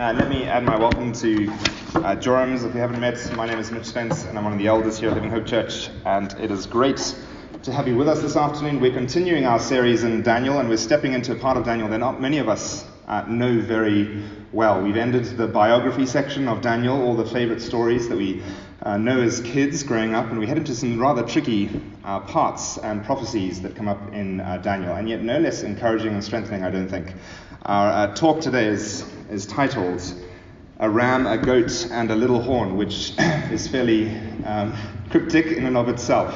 Uh, let me add my welcome to uh, Joram's. If you haven't met, my name is Mitch Spence, and I'm one of the elders here at Living Hope Church. And it is great to have you with us this afternoon. We're continuing our series in Daniel, and we're stepping into a part of Daniel that not many of us uh, know very well. We've ended the biography section of Daniel, all the favorite stories that we uh, know as kids growing up, and we head into some rather tricky uh, parts and prophecies that come up in uh, Daniel, and yet no less encouraging and strengthening, I don't think. Our uh, talk today is, is titled A Ram, a Goat, and a Little Horn, which is fairly um, cryptic in and of itself.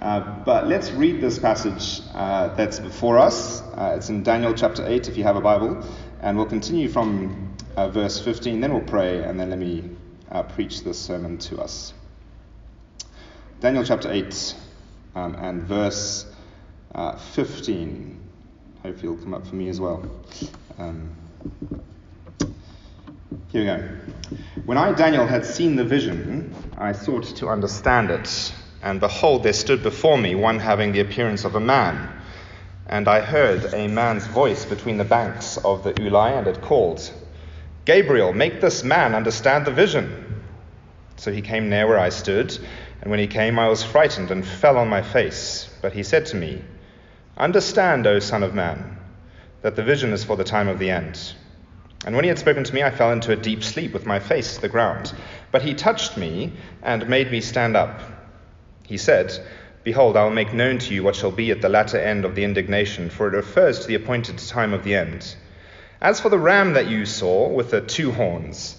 Uh, but let's read this passage uh, that's before us. Uh, it's in Daniel chapter 8, if you have a Bible. And we'll continue from uh, verse 15, then we'll pray, and then let me uh, preach this sermon to us. Daniel chapter 8 um, and verse 15. Hopefully, it'll come up for me as well. Um, here we go. When I, Daniel, had seen the vision, I sought to understand it. And behold, there stood before me one having the appearance of a man. And I heard a man's voice between the banks of the Ulai, and it called, Gabriel, make this man understand the vision. So he came near where I stood, and when he came, I was frightened and fell on my face. But he said to me, Understand, O Son of Man, that the vision is for the time of the end. And when he had spoken to me, I fell into a deep sleep with my face to the ground. But he touched me and made me stand up. He said, Behold, I will make known to you what shall be at the latter end of the indignation, for it refers to the appointed time of the end. As for the ram that you saw with the two horns,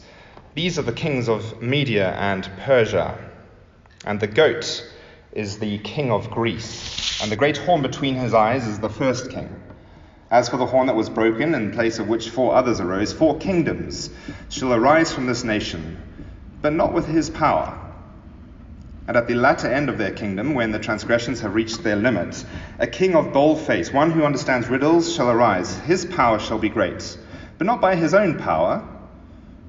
these are the kings of Media and Persia, and the goat is the king of Greece, and the great horn between his eyes is the first king. As for the horn that was broken, in place of which four others arose, four kingdoms shall arise from this nation, but not with his power. And at the latter end of their kingdom, when the transgressions have reached their limit, a king of bold face, one who understands riddles, shall arise. His power shall be great, but not by his own power.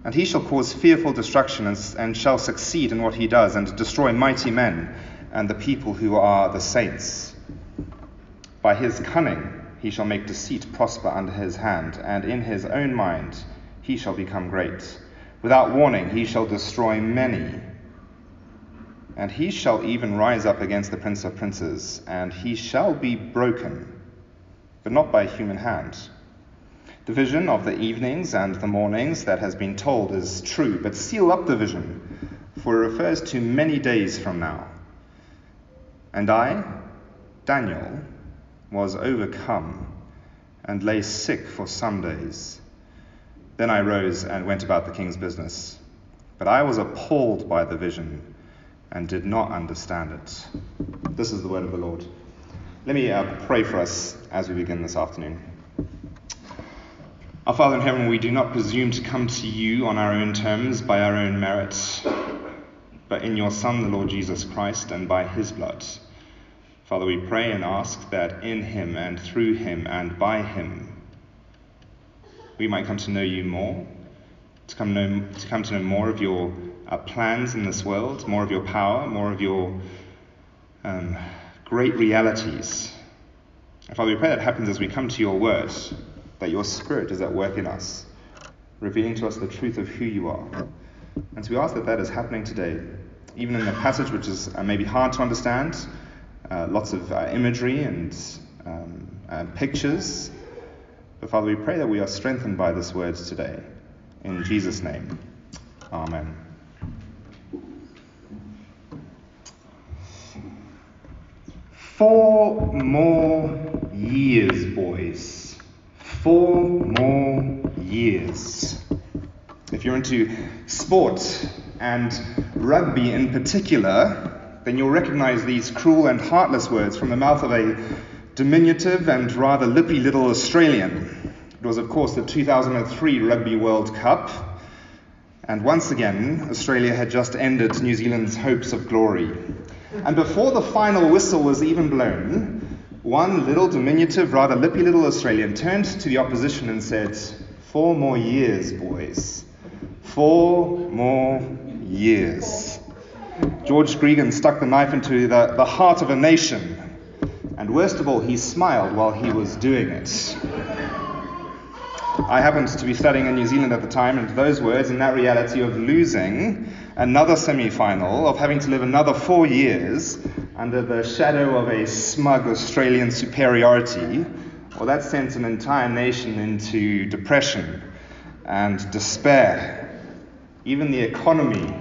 And he shall cause fearful destruction, and, and shall succeed in what he does, and destroy mighty men and the people who are the saints. By his cunning he shall make deceit prosper under his hand, and in his own mind he shall become great. Without warning he shall destroy many. And he shall even rise up against the prince of princes, and he shall be broken, but not by human hand. The vision of the evenings and the mornings that has been told is true, but seal up the vision, for it refers to many days from now. And I, Daniel, was overcome and lay sick for some days. Then I rose and went about the king's business. But I was appalled by the vision and did not understand it. This is the word of the Lord. Let me uh, pray for us as we begin this afternoon. Our Father in heaven, we do not presume to come to you on our own terms by our own merit, but in your Son, the Lord Jesus Christ, and by his blood. Father, we pray and ask that in him and through him and by him we might come to know you more, to come, know, to, come to know more of your uh, plans in this world, more of your power, more of your um, great realities. And Father, we pray that happens as we come to your word, that your spirit is at work in us, revealing to us the truth of who you are. And so we ask that that is happening today, even in a passage which is uh, maybe hard to understand uh, lots of uh, imagery and um, pictures. But Father, we pray that we are strengthened by this word today. In Jesus' name, Amen. Four more years, boys. Four more years. If you're into sport and rugby in particular, then you'll recognize these cruel and heartless words from the mouth of a diminutive and rather lippy little Australian. It was, of course, the 2003 Rugby World Cup, and once again, Australia had just ended New Zealand's hopes of glory. And before the final whistle was even blown, one little diminutive, rather lippy little Australian turned to the opposition and said, Four more years, boys. Four more years. George Gregan stuck the knife into the, the heart of a nation. And worst of all, he smiled while he was doing it. I happened to be studying in New Zealand at the time, and those words and that reality of losing another semi final, of having to live another four years under the shadow of a smug Australian superiority, well, that sent an entire nation into depression and despair. Even the economy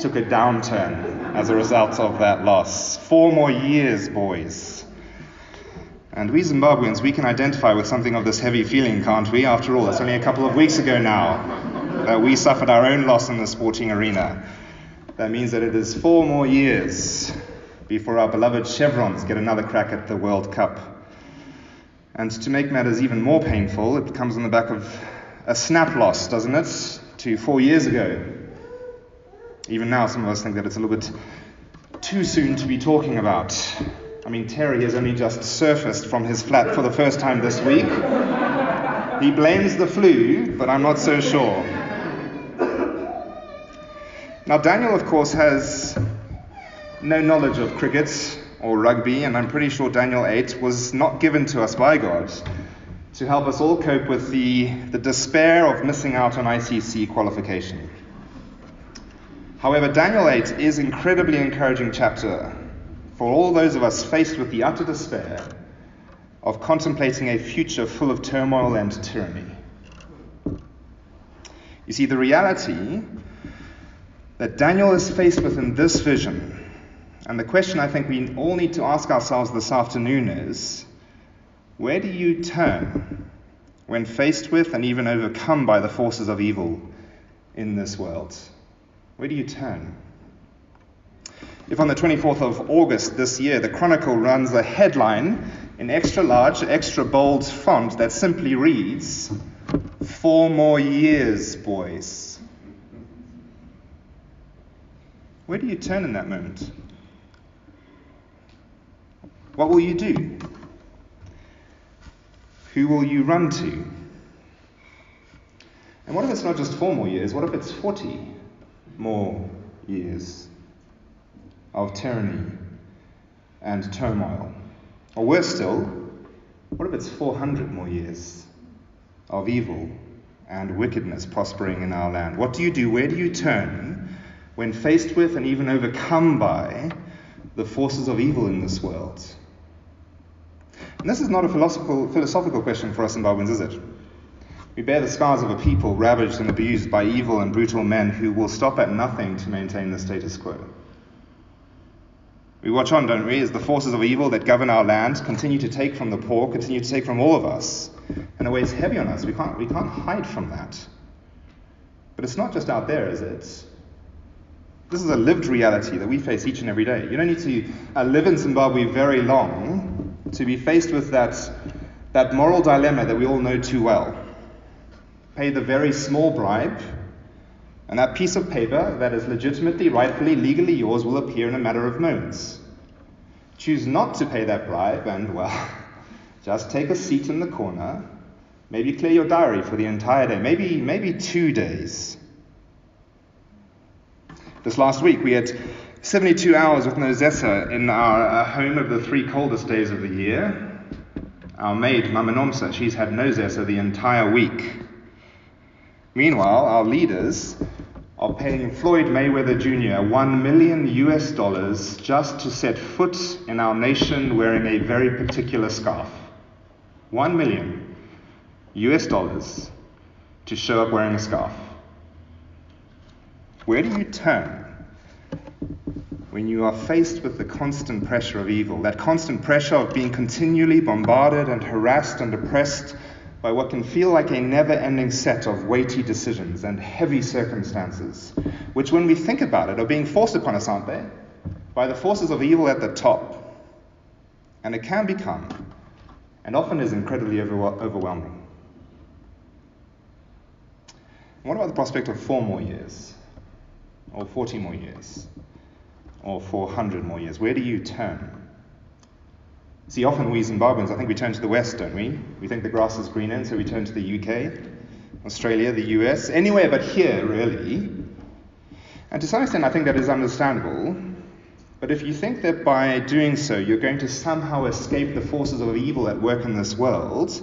took a downturn as a result of that loss. Four more years, boys. And we Zimbabweans, we can identify with something of this heavy feeling, can't we? After all, it's only a couple of weeks ago now that we suffered our own loss in the sporting arena. That means that it is four more years before our beloved Chevrons get another crack at the World Cup. And to make matters even more painful, it comes on the back of a snap loss, doesn't it, to four years ago. Even now, some of us think that it's a little bit too soon to be talking about. I mean, Terry has only just surfaced from his flat for the first time this week. He blames the flu, but I'm not so sure. Now, Daniel, of course, has no knowledge of cricket or rugby, and I'm pretty sure Daniel 8 was not given to us by God to help us all cope with the, the despair of missing out on ICC qualification. However, Daniel 8 is an incredibly encouraging chapter for all those of us faced with the utter despair of contemplating a future full of turmoil and tyranny. You see, the reality that Daniel is faced with in this vision, and the question I think we all need to ask ourselves this afternoon is where do you turn when faced with and even overcome by the forces of evil in this world? Where do you turn? If on the 24th of August this year, the Chronicle runs a headline in extra large, extra bold font that simply reads, Four more years, boys. Where do you turn in that moment? What will you do? Who will you run to? And what if it's not just four more years? What if it's 40 more years? of tyranny and turmoil? Or worse still, what if it's 400 more years of evil and wickedness prospering in our land? What do you do? Where do you turn when faced with and even overcome by the forces of evil in this world? And this is not a philosophical, philosophical question for us Zimbabweans, is it? We bear the scars of a people ravaged and abused by evil and brutal men who will stop at nothing to maintain the status quo. We watch on, don't we, as the forces of evil that govern our land continue to take from the poor, continue to take from all of us. And it weighs heavy on us. We can't, we can't hide from that. But it's not just out there, is it? This is a lived reality that we face each and every day. You don't need to uh, live in Zimbabwe very long to be faced with that, that moral dilemma that we all know too well. Pay the very small bribe, and that piece of paper that is legitimately, rightfully, legally yours will appear in a matter of moments. Choose not to pay that bribe, and, well, just take a seat in the corner. Maybe clear your diary for the entire day, maybe, maybe two days. This last week, we had 72 hours with no ZESA in our uh, home of the three coldest days of the year. Our maid, Mama Nomsa, she's had no ZESA the entire week. Meanwhile, our leaders are paying Floyd Mayweather Jr. 1 million US dollars just to set foot in our nation wearing a very particular scarf. 1 million US dollars to show up wearing a scarf. Where do you turn when you are faced with the constant pressure of evil, that constant pressure of being continually bombarded and harassed and oppressed by what can feel like a never ending set of weighty decisions and heavy circumstances, which, when we think about it, are being forced upon us, aren't they? By the forces of evil at the top. And it can become, and often is incredibly overwhelming. what about the prospect of four more years? Or 40 more years? Or 400 more years? Where do you turn? See, often we Zimbabweans, I think we turn to the West, don't we? We think the grass is greener, so we turn to the UK, Australia, the US, anywhere but here, really. And to some extent, I think that is understandable. But if you think that by doing so you're going to somehow escape the forces of evil at work in this world,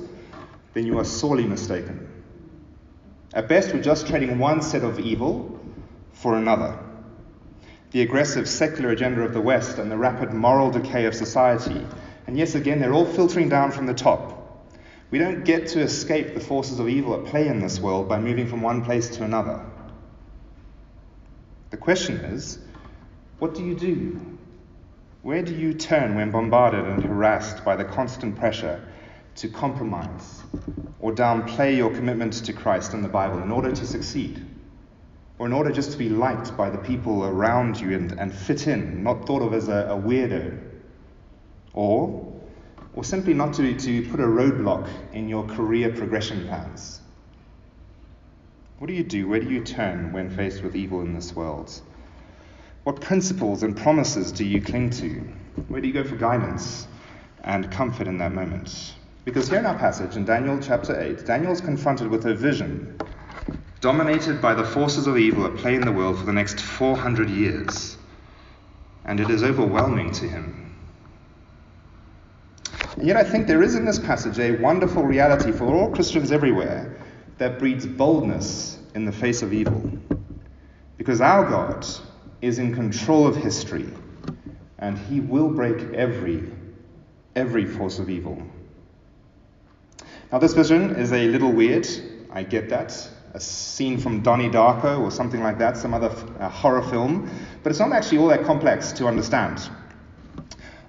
then you are sorely mistaken. At best, we're just trading one set of evil for another. The aggressive secular agenda of the West and the rapid moral decay of society. And yes, again, they're all filtering down from the top. We don't get to escape the forces of evil at play in this world by moving from one place to another. The question is what do you do? Where do you turn when bombarded and harassed by the constant pressure to compromise or downplay your commitment to Christ and the Bible in order to succeed? Or in order just to be liked by the people around you and, and fit in, not thought of as a, a weirdo? Or, or simply not to, to put a roadblock in your career progression plans? What do you do? Where do you turn when faced with evil in this world? What principles and promises do you cling to? Where do you go for guidance and comfort in that moment? Because here in our passage in Daniel chapter 8, Daniel is confronted with a vision dominated by the forces of evil at play in the world for the next 400 years. And it is overwhelming to him. And yet, I think there is in this passage a wonderful reality for all Christians everywhere that breeds boldness in the face of evil. Because our God is in control of history, and he will break every, every force of evil. Now, this vision is a little weird. I get that. A scene from Donnie Darko or something like that, some other uh, horror film. But it's not actually all that complex to understand.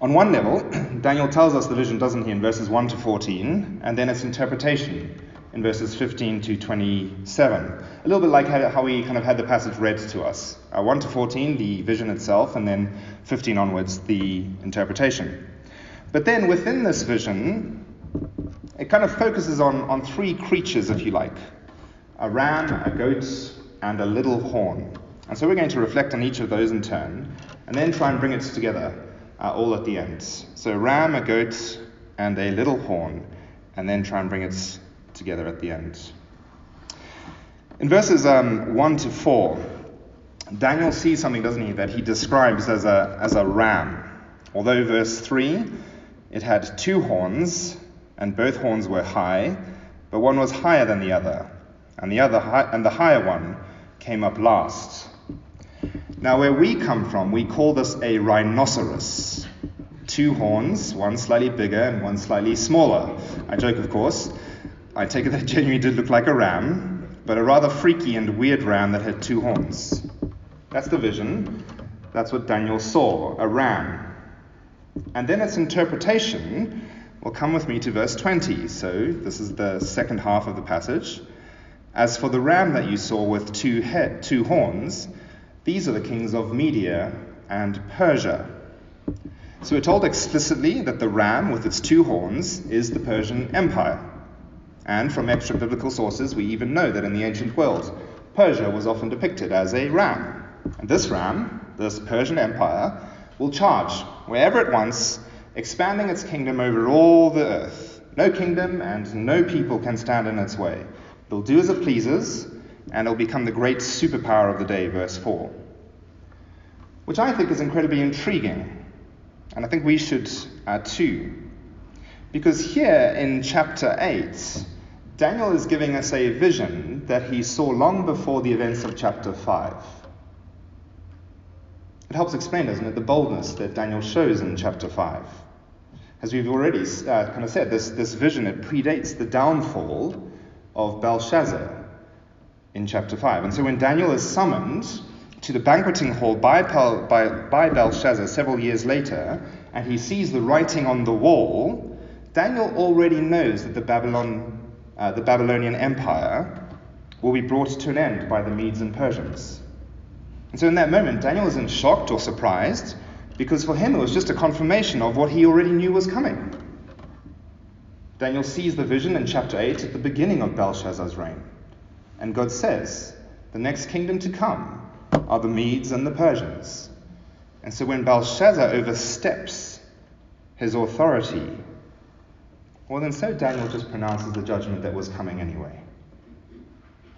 On one level, Daniel tells us the vision, doesn't he, in verses 1 to 14, and then its interpretation in verses 15 to 27. A little bit like how we kind of had the passage read to us. Uh, 1 to 14, the vision itself, and then 15 onwards, the interpretation. But then within this vision, it kind of focuses on, on three creatures, if you like a ram, a goat, and a little horn. And so we're going to reflect on each of those in turn, and then try and bring it together uh, all at the end. So, ram, a goat, and a little horn, and then try and bring it together at the end. In verses um, 1 to 4, Daniel sees something, doesn't he, that he describes as a, as a ram. Although verse 3, it had two horns, and both horns were high, but one was higher than the other, and the other hi- and the higher one came up last. Now, where we come from, we call this a rhinoceros. Two horns, one slightly bigger and one slightly smaller. I joke, of course. I take it that genuinely did look like a ram, but a rather freaky and weird ram that had two horns. That's the vision. That's what Daniel saw a ram. And then its interpretation will come with me to verse 20. So, this is the second half of the passage. As for the ram that you saw with two, two horns, these are the kings of Media and Persia. So we're told explicitly that the ram with its two horns is the Persian Empire. And from extra biblical sources, we even know that in the ancient world, Persia was often depicted as a ram. And this ram, this Persian Empire, will charge wherever it wants, expanding its kingdom over all the earth. No kingdom and no people can stand in its way. It'll do as it pleases, and it'll become the great superpower of the day, verse 4. Which I think is incredibly intriguing, and I think we should uh, too. Because here in chapter 8, Daniel is giving us a vision that he saw long before the events of chapter 5. It helps explain, doesn't it, the boldness that Daniel shows in chapter 5. As we've already uh, kind of said, this, this vision, it predates the downfall of Belshazzar in chapter 5. And so when Daniel is summoned to the banqueting hall by, by, by Belshazzar several years later, and he sees the writing on the wall, Daniel already knows that the Babylon uh, the Babylonian Empire, will be brought to an end by the Medes and Persians. And so in that moment, Daniel isn't shocked or surprised, because for him it was just a confirmation of what he already knew was coming. Daniel sees the vision in chapter 8 at the beginning of Belshazzar's reign. And God says, the next kingdom to come are the Medes and the Persians. And so when Belshazzar oversteps his authority well, then so Daniel just pronounces the judgment that was coming anyway.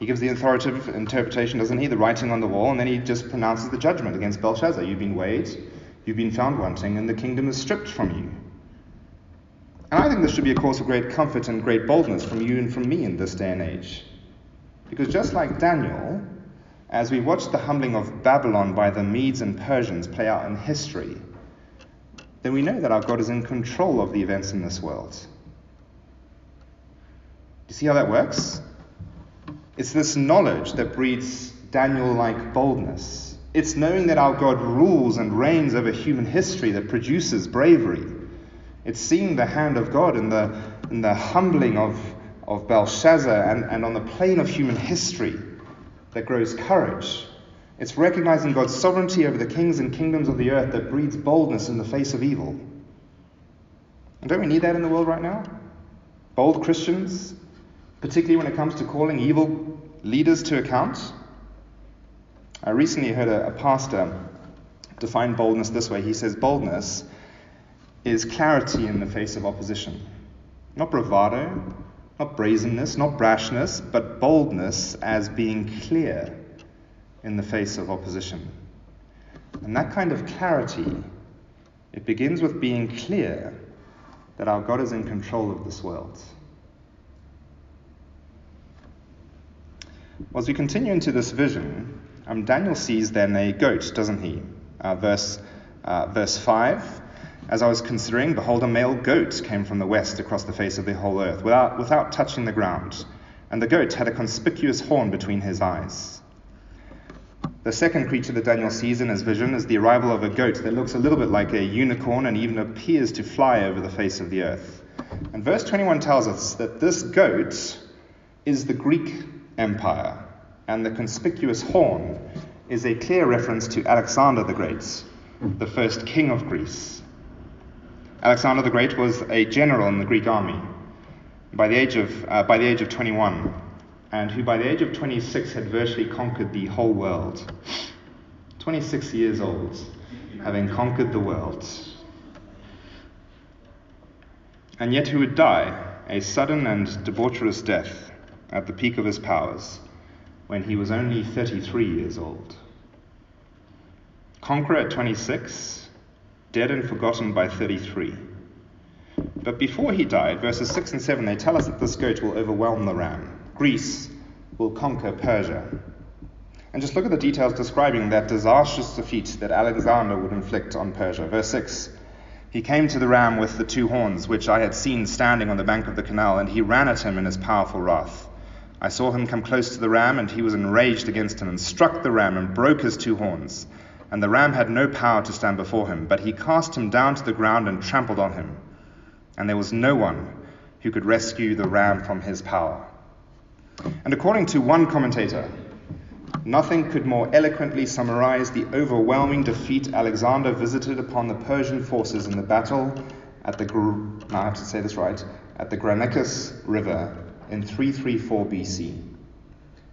He gives the authoritative interpretation, doesn't he? The writing on the wall, and then he just pronounces the judgment against Belshazzar. You've been weighed, you've been found wanting, and the kingdom is stripped from you. And I think this should be a cause of great comfort and great boldness from you and from me in this day and age. Because just like Daniel, as we watch the humbling of Babylon by the Medes and Persians play out in history, then we know that our God is in control of the events in this world. Do you see how that works? It's this knowledge that breeds Daniel like boldness. It's knowing that our God rules and reigns over human history that produces bravery. It's seeing the hand of God in the, in the humbling of, of Belshazzar and, and on the plane of human history that grows courage. It's recognizing God's sovereignty over the kings and kingdoms of the earth that breeds boldness in the face of evil. And don't we need that in the world right now? Bold Christians, particularly when it comes to calling evil leaders to account. I recently heard a, a pastor define boldness this way. He says, Boldness is clarity in the face of opposition. Not bravado, not brazenness, not brashness, but boldness as being clear in the face of opposition. And that kind of clarity, it begins with being clear that our God is in control of this world. As we continue into this vision, um, Daniel sees then a goat, doesn't he? Uh, verse, uh, verse 5 As I was considering, behold, a male goat came from the west across the face of the whole earth without, without touching the ground. And the goat had a conspicuous horn between his eyes. The second creature that Daniel sees in his vision is the arrival of a goat that looks a little bit like a unicorn and even appears to fly over the face of the earth. And verse 21 tells us that this goat is the Greek Empire, and the conspicuous horn is a clear reference to Alexander the Great, the first king of Greece. Alexander the Great was a general in the Greek army. By the age of, uh, by the age of 21, and who by the age of 26 had virtually conquered the whole world. 26 years old, having conquered the world. And yet who would die a sudden and debaucherous death at the peak of his powers when he was only 33 years old. Conqueror at 26, dead and forgotten by 33. But before he died, verses 6 and 7, they tell us that this goat will overwhelm the ram. Greece will conquer Persia. And just look at the details describing that disastrous defeat that Alexander would inflict on Persia. Verse 6 He came to the ram with the two horns, which I had seen standing on the bank of the canal, and he ran at him in his powerful wrath. I saw him come close to the ram, and he was enraged against him, and struck the ram and broke his two horns. And the ram had no power to stand before him, but he cast him down to the ground and trampled on him. And there was no one who could rescue the ram from his power. And according to one commentator, nothing could more eloquently summarize the overwhelming defeat Alexander visited upon the Persian forces in the battle at the, I have to say this right, at the Granicus River in 334 BC.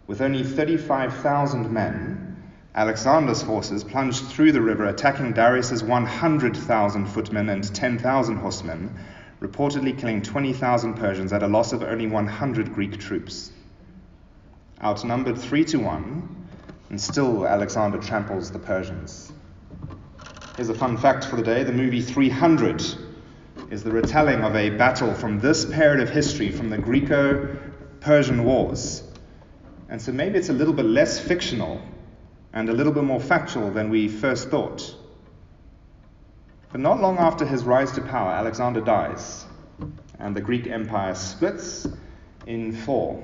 With only 35,000 men, Alexander's forces plunged through the river, attacking Darius's 100,000 footmen and 10,000 horsemen, reportedly killing 20,000 Persians at a loss of only 100 Greek troops outnumbered three to one, and still Alexander tramples the Persians. Here's a fun fact for the day the movie 300 is the retelling of a battle from this period of history, from the Greco Persian Wars. And so maybe it's a little bit less fictional and a little bit more factual than we first thought. But not long after his rise to power, Alexander dies, and the Greek Empire splits in four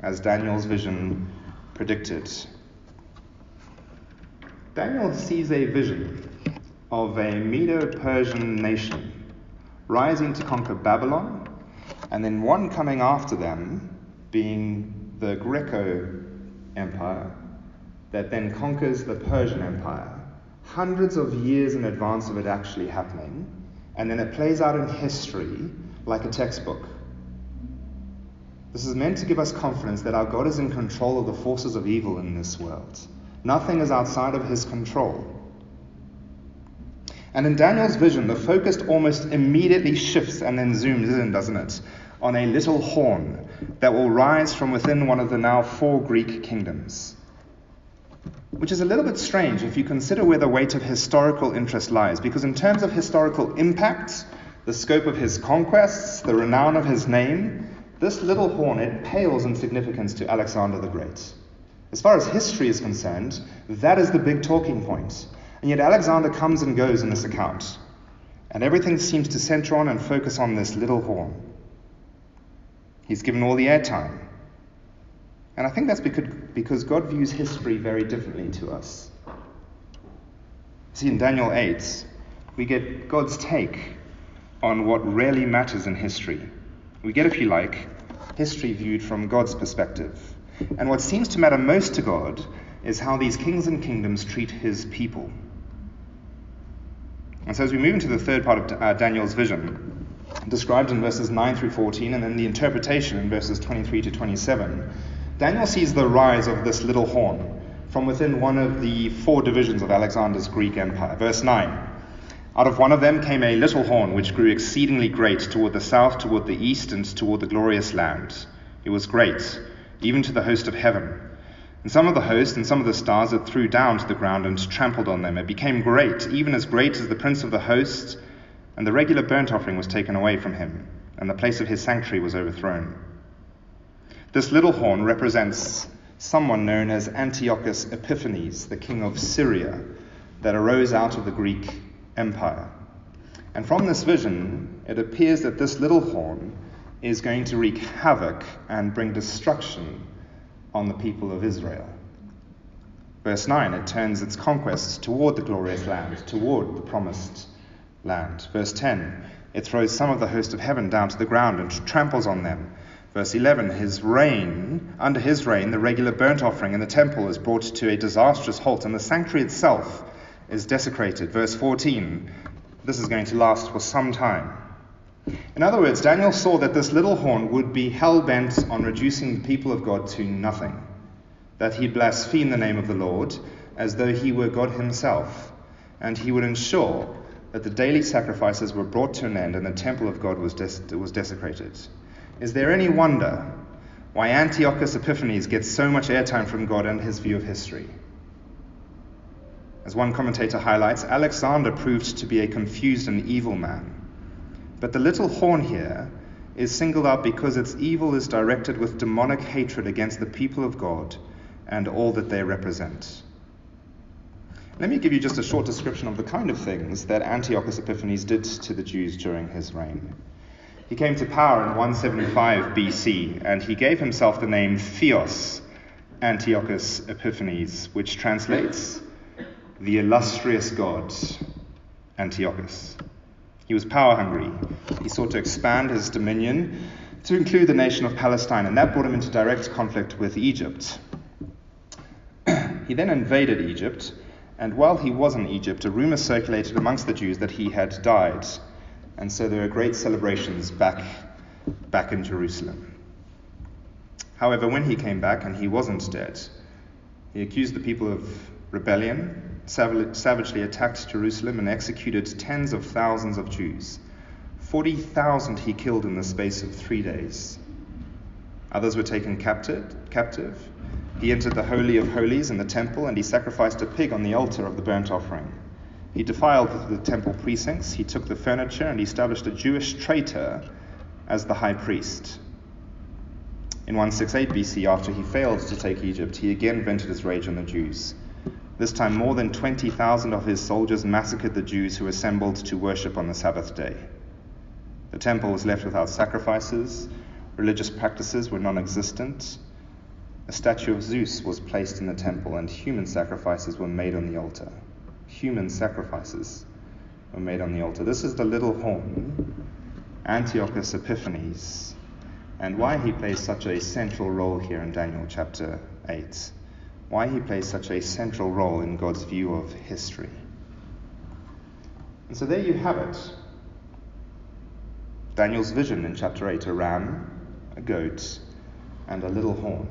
as Daniel's vision predicted. Daniel sees a vision of a Medo Persian nation rising to conquer Babylon, and then one coming after them being the Greco Empire that then conquers the Persian Empire, hundreds of years in advance of it actually happening, and then it plays out in history like a textbook. This is meant to give us confidence that our God is in control of the forces of evil in this world. Nothing is outside of his control. And in Daniel's vision, the focus almost immediately shifts and then zooms in, doesn't it, on a little horn that will rise from within one of the now four Greek kingdoms. Which is a little bit strange if you consider where the weight of historical interest lies, because in terms of historical impacts, the scope of his conquests, the renown of his name, This little hornet pales in significance to Alexander the Great. As far as history is concerned, that is the big talking point. And yet Alexander comes and goes in this account. And everything seems to center on and focus on this little horn. He's given all the airtime. And I think that's because God views history very differently to us. See, in Daniel 8, we get God's take on what really matters in history. We get, if you like, history viewed from God's perspective. And what seems to matter most to God is how these kings and kingdoms treat his people. And so, as we move into the third part of uh, Daniel's vision, described in verses 9 through 14, and then the interpretation in verses 23 to 27, Daniel sees the rise of this little horn from within one of the four divisions of Alexander's Greek Empire. Verse 9 Out of one of them came a little horn, which grew exceedingly great toward the south, toward the east, and toward the glorious land. It was great, even to the host of heaven. And some of the host and some of the stars it threw down to the ground and trampled on them. It became great, even as great as the prince of the host, and the regular burnt offering was taken away from him, and the place of his sanctuary was overthrown. This little horn represents someone known as Antiochus Epiphanes, the king of Syria, that arose out of the Greek Empire. And from this vision, it appears that this little horn is going to wreak havoc and bring destruction on the people of Israel. Verse 9, it turns its conquest toward the glorious land, toward the promised land. Verse 10, it throws some of the host of heaven down to the ground and tramples on them Verse 11 His reign, under his reign, the regular burnt offering in the temple is brought to a disastrous halt, and the sanctuary itself is desecrated. Verse 14 This is going to last for some time. In other words, Daniel saw that this little horn would be hell bent on reducing the people of God to nothing, that he blaspheme the name of the Lord as though he were God himself, and he would ensure that the daily sacrifices were brought to an end and the temple of God was, des- was desecrated. Is there any wonder why Antiochus Epiphanes gets so much airtime from God and his view of history? As one commentator highlights, Alexander proved to be a confused and evil man. But the little horn here is singled out because its evil is directed with demonic hatred against the people of God and all that they represent. Let me give you just a short description of the kind of things that Antiochus Epiphanes did to the Jews during his reign. He came to power in 175 BC, and he gave himself the name Theos Antiochus Epiphanes, which translates the illustrious god Antiochus. He was power hungry. He sought to expand his dominion to include the nation of Palestine, and that brought him into direct conflict with Egypt. he then invaded Egypt, and while he was in Egypt, a rumor circulated amongst the Jews that he had died. And so there are great celebrations back, back in Jerusalem. However, when he came back and he wasn't dead, he accused the people of rebellion, savagely attacked Jerusalem, and executed tens of thousands of Jews. 40,000 he killed in the space of three days. Others were taken captive, captive. He entered the Holy of Holies in the temple, and he sacrificed a pig on the altar of the burnt offering. He defiled the temple precincts, he took the furniture, and he established a Jewish traitor as the high priest. In 168 BC, after he failed to take Egypt, he again vented his rage on the Jews. This time, more than 20,000 of his soldiers massacred the Jews who assembled to worship on the Sabbath day. The temple was left without sacrifices, religious practices were non existent. A statue of Zeus was placed in the temple, and human sacrifices were made on the altar human sacrifices were made on the altar. This is the little horn, Antiochus Epiphanes, and why he plays such a central role here in Daniel chapter 8. Why he plays such a central role in God's view of history. And so there you have it. Daniel's vision in chapter 8 a ram, a goat, and a little horn.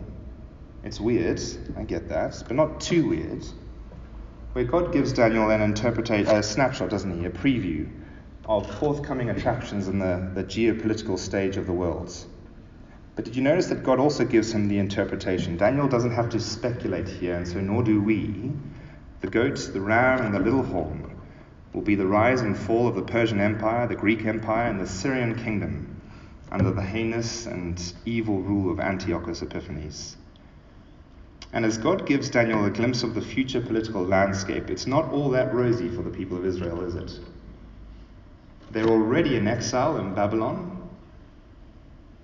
It's weird, I get that, but not too weird where God gives Daniel an interpretation, a snapshot, doesn't he, a preview of forthcoming attractions in the, the geopolitical stage of the world. But did you notice that God also gives him the interpretation? Daniel doesn't have to speculate here, and so nor do we. The goat, the ram, and the little horn will be the rise and fall of the Persian Empire, the Greek Empire, and the Syrian kingdom under the heinous and evil rule of Antiochus Epiphanes. And as God gives Daniel a glimpse of the future political landscape, it's not all that rosy for the people of Israel, is it? They're already in exile in Babylon,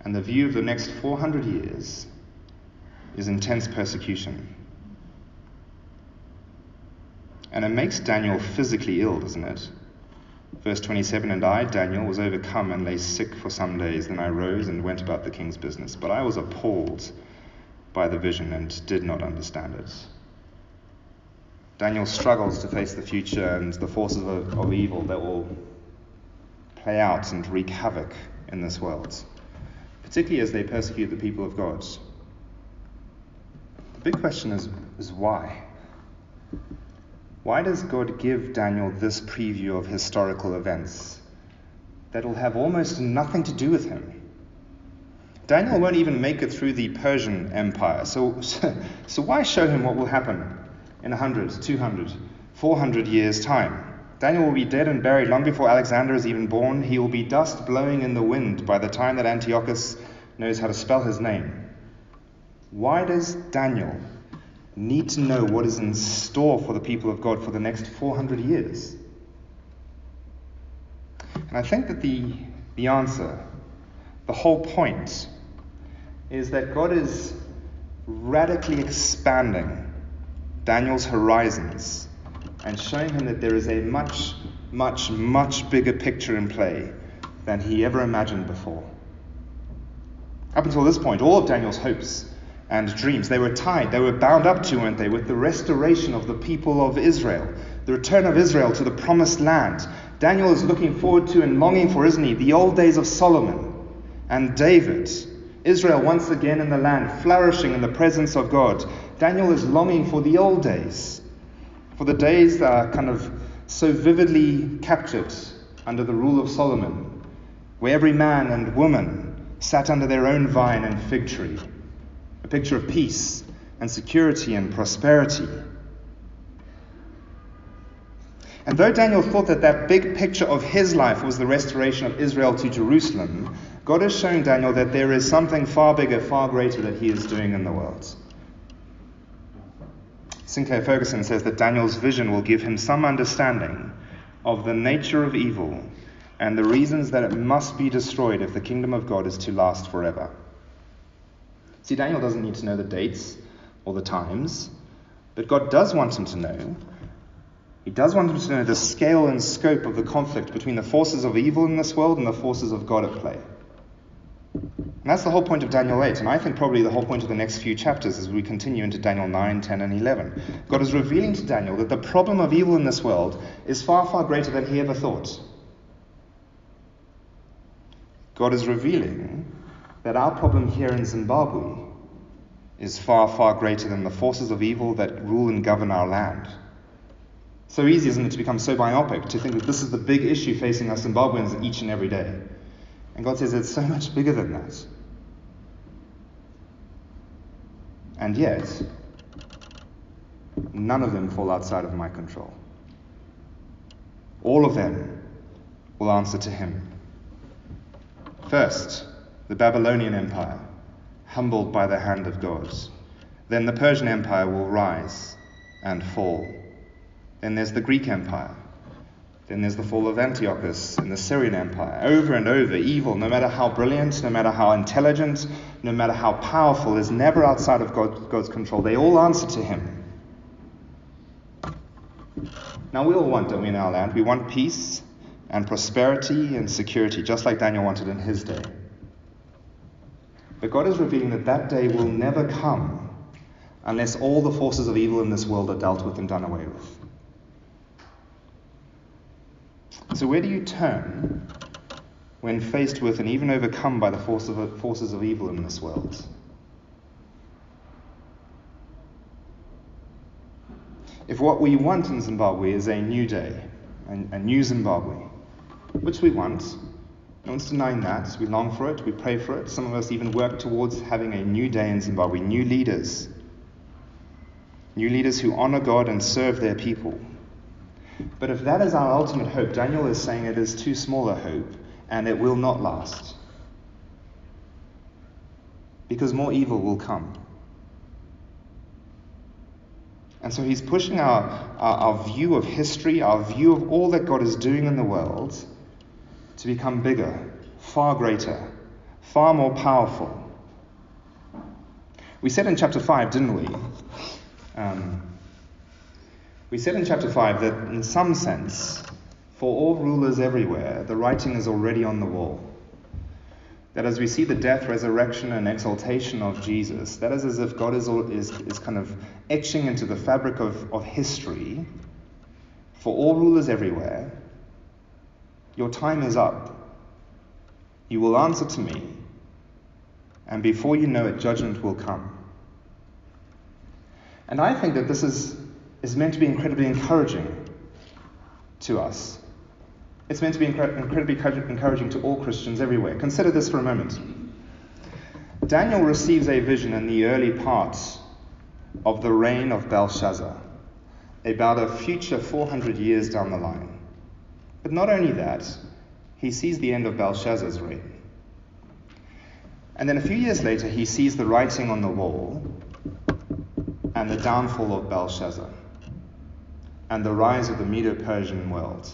and the view of the next 400 years is intense persecution. And it makes Daniel physically ill, doesn't it? Verse 27 And I, Daniel, was overcome and lay sick for some days. Then I rose and went about the king's business. But I was appalled by the vision and did not understand it. Daniel struggles to face the future and the forces of, of evil that will play out and wreak havoc in this world, particularly as they persecute the people of God. The big question is, is why? Why does God give Daniel this preview of historical events that will have almost nothing to do with him? Daniel won't even make it through the Persian Empire, so, so why show him what will happen in 100, 200, 400 years' time? Daniel will be dead and buried long before Alexander is even born. He will be dust blowing in the wind by the time that Antiochus knows how to spell his name. Why does Daniel need to know what is in store for the people of God for the next 400 years? And I think that the, the answer, the whole point, is that God is radically expanding Daniel's horizons and showing him that there is a much, much, much bigger picture in play than he ever imagined before. Up until this point, all of Daniel's hopes and dreams. They were tied, they were bound up to, weren't they, with the restoration of the people of Israel, the return of Israel to the promised land. Daniel is looking forward to and longing for, isn't he, the old days of Solomon and David. Israel once again in the land, flourishing in the presence of God. Daniel is longing for the old days, for the days that are kind of so vividly captured under the rule of Solomon, where every man and woman sat under their own vine and fig tree a picture of peace and security and prosperity. And though Daniel thought that that big picture of his life was the restoration of Israel to Jerusalem, God has shown Daniel that there is something far bigger, far greater that he is doing in the world. Sinclair Ferguson says that Daniel's vision will give him some understanding of the nature of evil and the reasons that it must be destroyed if the kingdom of God is to last forever. See, Daniel doesn't need to know the dates or the times, but God does want him to know. He does want him to know the scale and scope of the conflict between the forces of evil in this world and the forces of God at play. And that's the whole point of Daniel 8, and I think probably the whole point of the next few chapters as we continue into Daniel 9, 10, and 11. God is revealing to Daniel that the problem of evil in this world is far, far greater than he ever thought. God is revealing that our problem here in Zimbabwe is far, far greater than the forces of evil that rule and govern our land. So easy, isn't it, to become so myopic, to think that this is the big issue facing us Zimbabweans each and every day. And God says it's so much bigger than that. And yet, none of them fall outside of my control. All of them will answer to Him. First, the Babylonian Empire, humbled by the hand of God. Then the Persian Empire will rise and fall. Then there's the Greek Empire. Then there's the fall of Antiochus and the Syrian Empire. Over and over, evil, no matter how brilliant, no matter how intelligent, no matter how powerful, is never outside of God, God's control. They all answer to Him. Now, we all want, don't we, in our land? We want peace and prosperity and security, just like Daniel wanted in his day. But God is revealing that that day will never come unless all the forces of evil in this world are dealt with and done away with. So, where do you turn when faced with and even overcome by the force of, forces of evil in this world? If what we want in Zimbabwe is a new day, a, a new Zimbabwe, which we want, no one's denying that. We long for it, we pray for it. Some of us even work towards having a new day in Zimbabwe, new leaders. New leaders who honor God and serve their people. But if that is our ultimate hope, Daniel is saying it is too small a hope and it will not last. because more evil will come. And so he's pushing our, our, our, view of history, our view of all that God is doing in the world, to become bigger, far greater, far more powerful. We said in chapter 5, didn't we? Um, we said in chapter 5 that in some sense, for all rulers everywhere, the writing is already on the wall. That as we see the death, resurrection, and exaltation of Jesus, that is as if God is, is, is kind of etching into the fabric of, of history for all rulers everywhere. Your time is up. You will answer to me, and before you know it, judgment will come. And I think that this is, is meant to be incredibly encouraging to us. It's meant to be incredibly encouraging to all Christians everywhere. Consider this for a moment. Daniel receives a vision in the early parts of the reign of Belshazzar, about a future 400 years down the line. But not only that, he sees the end of Belshazzar's reign. And then a few years later, he sees the writing on the wall and the downfall of Belshazzar and the rise of the Medo Persian world.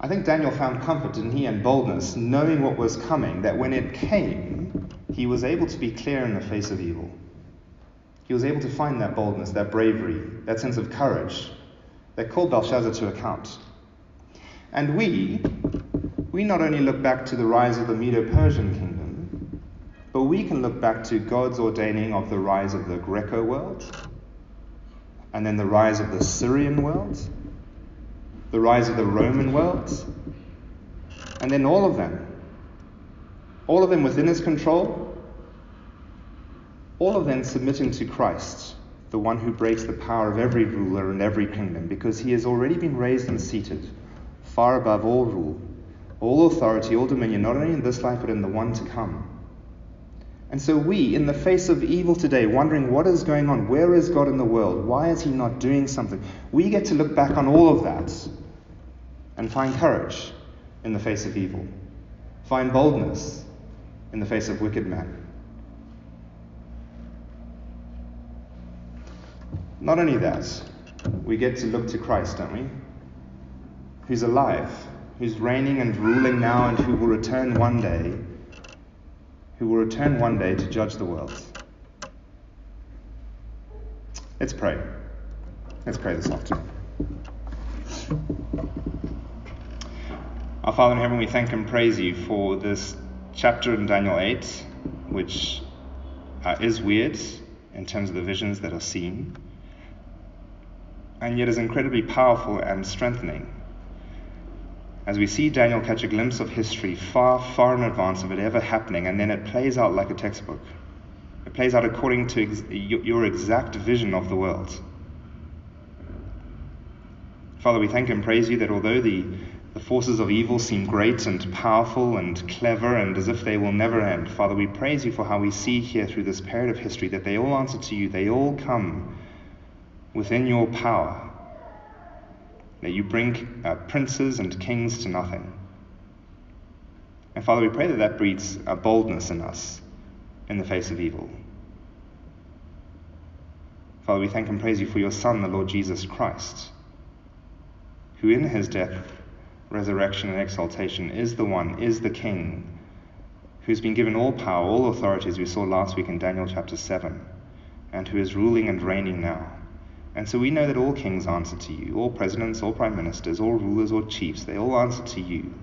I think Daniel found comfort, didn't he, and boldness, knowing what was coming, that when it came, he was able to be clear in the face of evil. He was able to find that boldness, that bravery, that sense of courage that called Belshazzar to account. And we, we not only look back to the rise of the Medo Persian kingdom, but we can look back to God's ordaining of the rise of the Greco world, and then the rise of the Syrian world, the rise of the Roman world, and then all of them, all of them within his control, all of them submitting to Christ, the one who breaks the power of every ruler and every kingdom, because he has already been raised and seated far above all rule, all authority, all dominion, not only in this life but in the one to come. And so, we, in the face of evil today, wondering what is going on, where is God in the world, why is He not doing something, we get to look back on all of that and find courage in the face of evil, find boldness in the face of wicked men. Not only that, we get to look to Christ, don't we? Who's alive, who's reigning and ruling now, and who will return one day, who will return one day to judge the world. Let's pray. Let's pray this afternoon. Our Father in heaven, we thank and praise you for this chapter in Daniel 8, which uh, is weird in terms of the visions that are seen, and yet is incredibly powerful and strengthening. As we see Daniel catch a glimpse of history far, far in advance of it ever happening, and then it plays out like a textbook. It plays out according to ex- your exact vision of the world. Father, we thank and praise you that although the the forces of evil seem great and powerful and clever and as if they will never end. Father, we praise you for how we see here through this period of history that they all answer to you. They all come within your power. That you bring uh, princes and kings to nothing. And Father, we pray that that breeds a boldness in us in the face of evil. Father, we thank and praise you for your Son, the Lord Jesus Christ, who in his death resurrection, and exaltation is the one, is the King, who's been given all power, all authority, as we saw last week in Daniel chapter 7, and who is ruling and reigning now. And so we know that all kings answer to you, all presidents, all prime ministers, all rulers or chiefs, they all answer to you.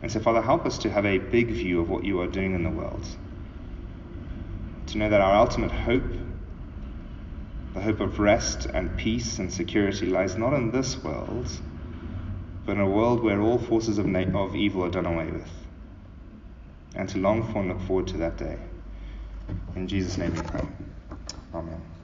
And so, Father, help us to have a big view of what you are doing in the world. To know that our ultimate hope, the hope of rest and peace and security, lies not in this world but in a world where all forces of, na- of evil are done away with. And to long for and look forward to that day. In Jesus' name we pray. Amen.